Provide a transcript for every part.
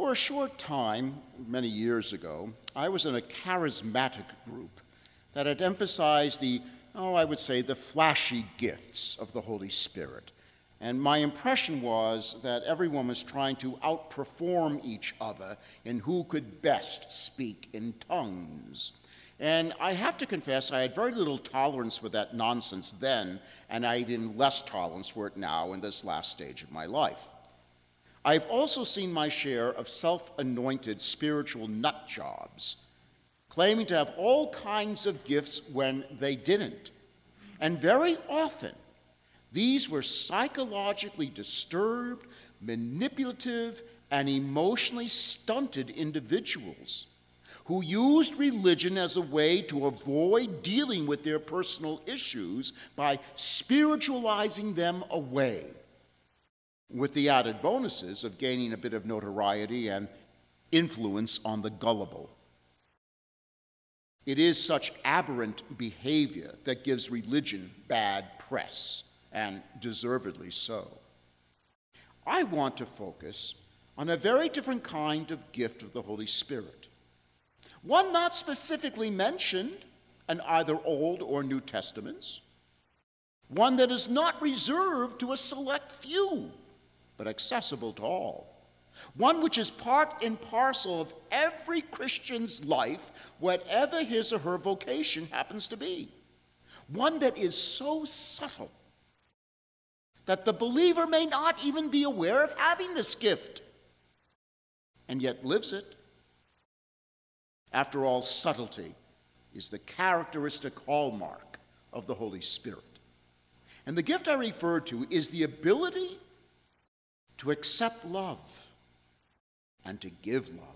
For a short time, many years ago, I was in a charismatic group that had emphasized the, oh, I would say, the flashy gifts of the Holy Spirit. And my impression was that everyone was trying to outperform each other in who could best speak in tongues. And I have to confess, I had very little tolerance for that nonsense then, and I even less tolerance for it now in this last stage of my life. I've also seen my share of self anointed spiritual nut jobs, claiming to have all kinds of gifts when they didn't. And very often, these were psychologically disturbed, manipulative, and emotionally stunted individuals who used religion as a way to avoid dealing with their personal issues by spiritualizing them away with the added bonuses of gaining a bit of notoriety and influence on the gullible. It is such aberrant behavior that gives religion bad press, and deservedly so. I want to focus on a very different kind of gift of the Holy Spirit, one not specifically mentioned in either Old or New Testaments, one that is not reserved to a select few but accessible to all. One which is part and parcel of every Christian's life, whatever his or her vocation happens to be. One that is so subtle that the believer may not even be aware of having this gift, and yet lives it. After all, subtlety is the characteristic hallmark of the Holy Spirit. And the gift I refer to is the ability to accept love and to give love.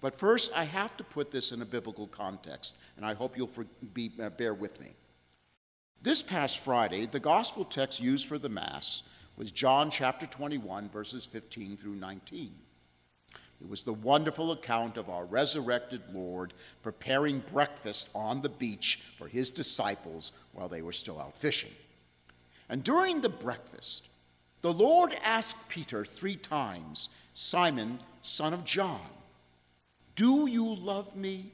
But first, I have to put this in a biblical context, and I hope you'll for, be, uh, bear with me. This past Friday, the gospel text used for the Mass was John chapter 21, verses 15 through 19. It was the wonderful account of our resurrected Lord preparing breakfast on the beach for his disciples while they were still out fishing. And during the breakfast, the Lord asked Peter three times, Simon, son of John, do you love me?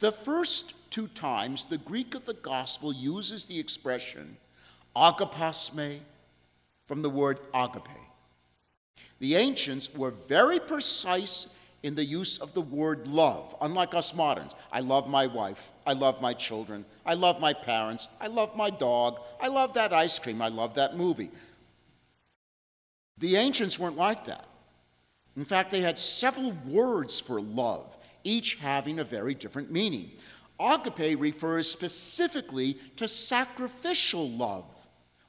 The first two times, the Greek of the gospel uses the expression agapasme from the word agape. The ancients were very precise in the use of the word love, unlike us moderns. I love my wife. I love my children. I love my parents. I love my dog. I love that ice cream. I love that movie. The ancients weren't like that. In fact, they had several words for love, each having a very different meaning. Agape refers specifically to sacrificial love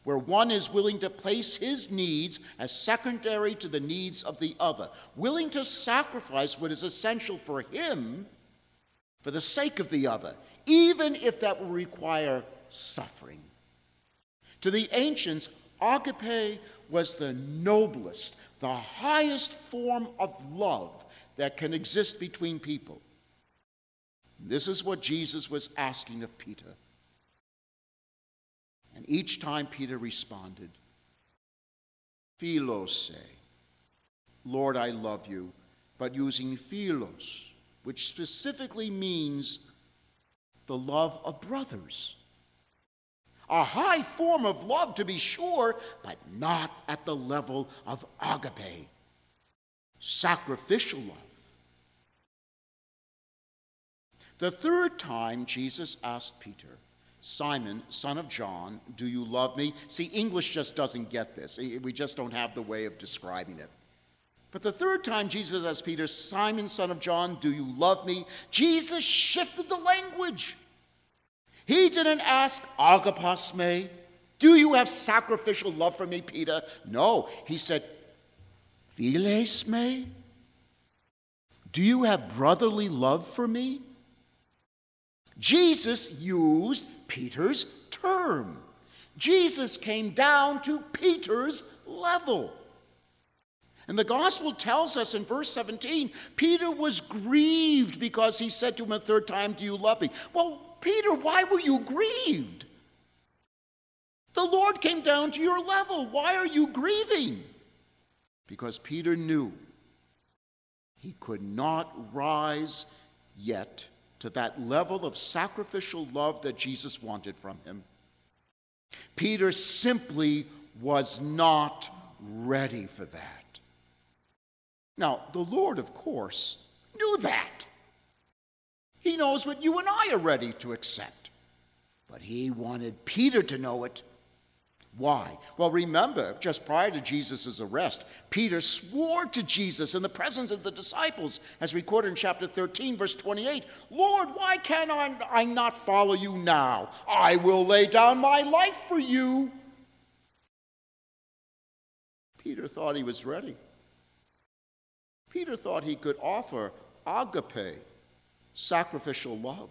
where one is willing to place his needs as secondary to the needs of the other, willing to sacrifice what is essential for him for the sake of the other, even if that will require suffering. To the ancients, agape was the noblest, the highest form of love that can exist between people. This is what Jesus was asking of Peter. Each time Peter responded, Philos, Lord, I love you, but using philos, which specifically means the love of brothers. A high form of love, to be sure, but not at the level of agape, sacrificial love. The third time Jesus asked Peter, Simon, son of John, do you love me? See, English just doesn't get this. We just don't have the way of describing it. But the third time Jesus asked Peter, Simon, son of John, do you love me? Jesus shifted the language. He didn't ask, Agapos me, do you have sacrificial love for me, Peter? No, he said, Philes me? Do you have brotherly love for me? Jesus used Peter's term. Jesus came down to Peter's level. And the gospel tells us in verse 17 Peter was grieved because he said to him a third time, Do you love me? Well, Peter, why were you grieved? The Lord came down to your level. Why are you grieving? because Peter knew he could not rise yet to that level of sacrificial love that Jesus wanted from him. Peter simply was not ready for that. Now, the Lord, of course, knew that. He knows what you and I are ready to accept. But he wanted Peter to know it. Why? Well, remember, just prior to Jesus' arrest, Peter swore to Jesus in the presence of the disciples, as recorded in chapter 13, verse 28 Lord, why can I not follow you now? I will lay down my life for you. Peter thought he was ready. Peter thought he could offer agape, sacrificial love.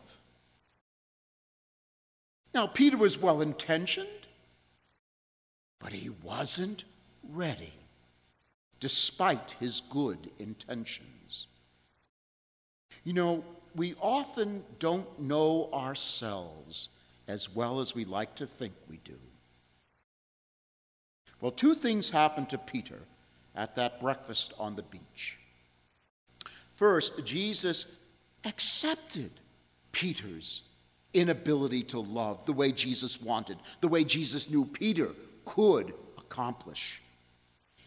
Now, Peter was well intentioned, but he wasn't ready, despite his good intentions. You know, we often don't know ourselves as well as we like to think we do. Well, two things happened to Peter at that breakfast on the beach. First, Jesus accepted Peter's inability to love the way Jesus wanted, the way Jesus knew Peter could accomplish.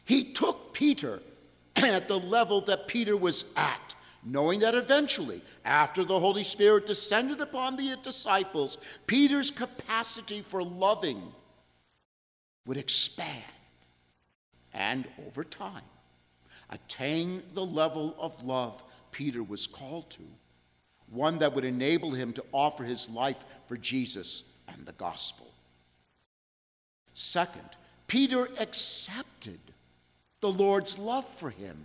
He took Peter at the level that Peter was at, knowing that eventually, after the Holy Spirit descended upon the disciples, Peter's capacity for loving would expand and over time attain the level of love Peter was called to, one that would enable him to offer his life for Jesus and the gospel. Second, Peter accepted the Lord's love for him.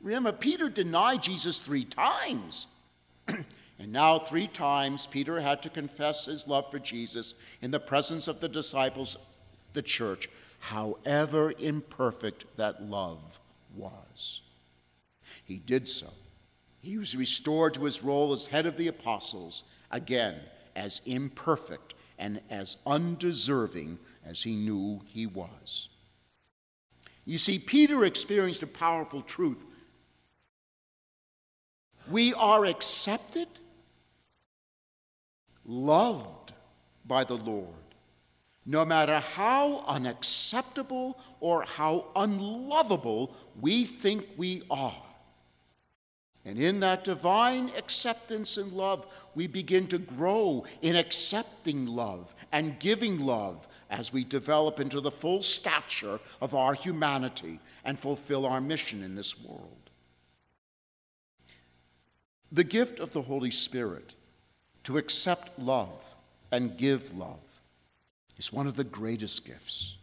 Remember, Peter denied Jesus three times. and now, three times, Peter had to confess his love for Jesus in the presence of the disciples, the church, however imperfect that love was. He did so. He was restored to his role as head of the apostles, again, as imperfect and as undeserving as he knew he was. You see, Peter experienced a powerful truth. We are accepted, loved by the Lord, no matter how unacceptable or how unlovable we think we are. And in that divine acceptance and love, we begin to grow in accepting love and giving love as we develop into the full stature of our humanity and fulfill our mission in this world. The gift of the Holy Spirit to accept love and give love is one of the greatest gifts.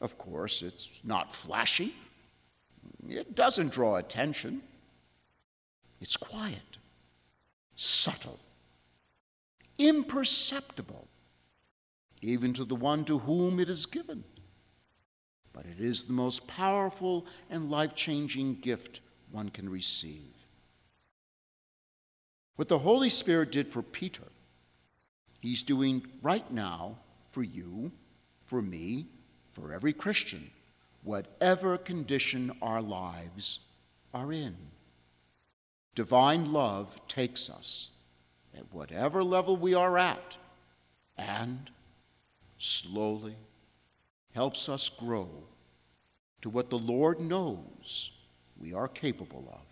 Of course, it's not flashy, it doesn't draw attention. It's quiet, subtle, imperceptible, even to the one to whom it is given. But it is the most powerful and life changing gift one can receive. What the Holy Spirit did for Peter, He's doing right now for you, for me, for every Christian, whatever condition our lives are in. Divine love takes us at whatever level we are at and slowly helps us grow to what the Lord knows we are capable of.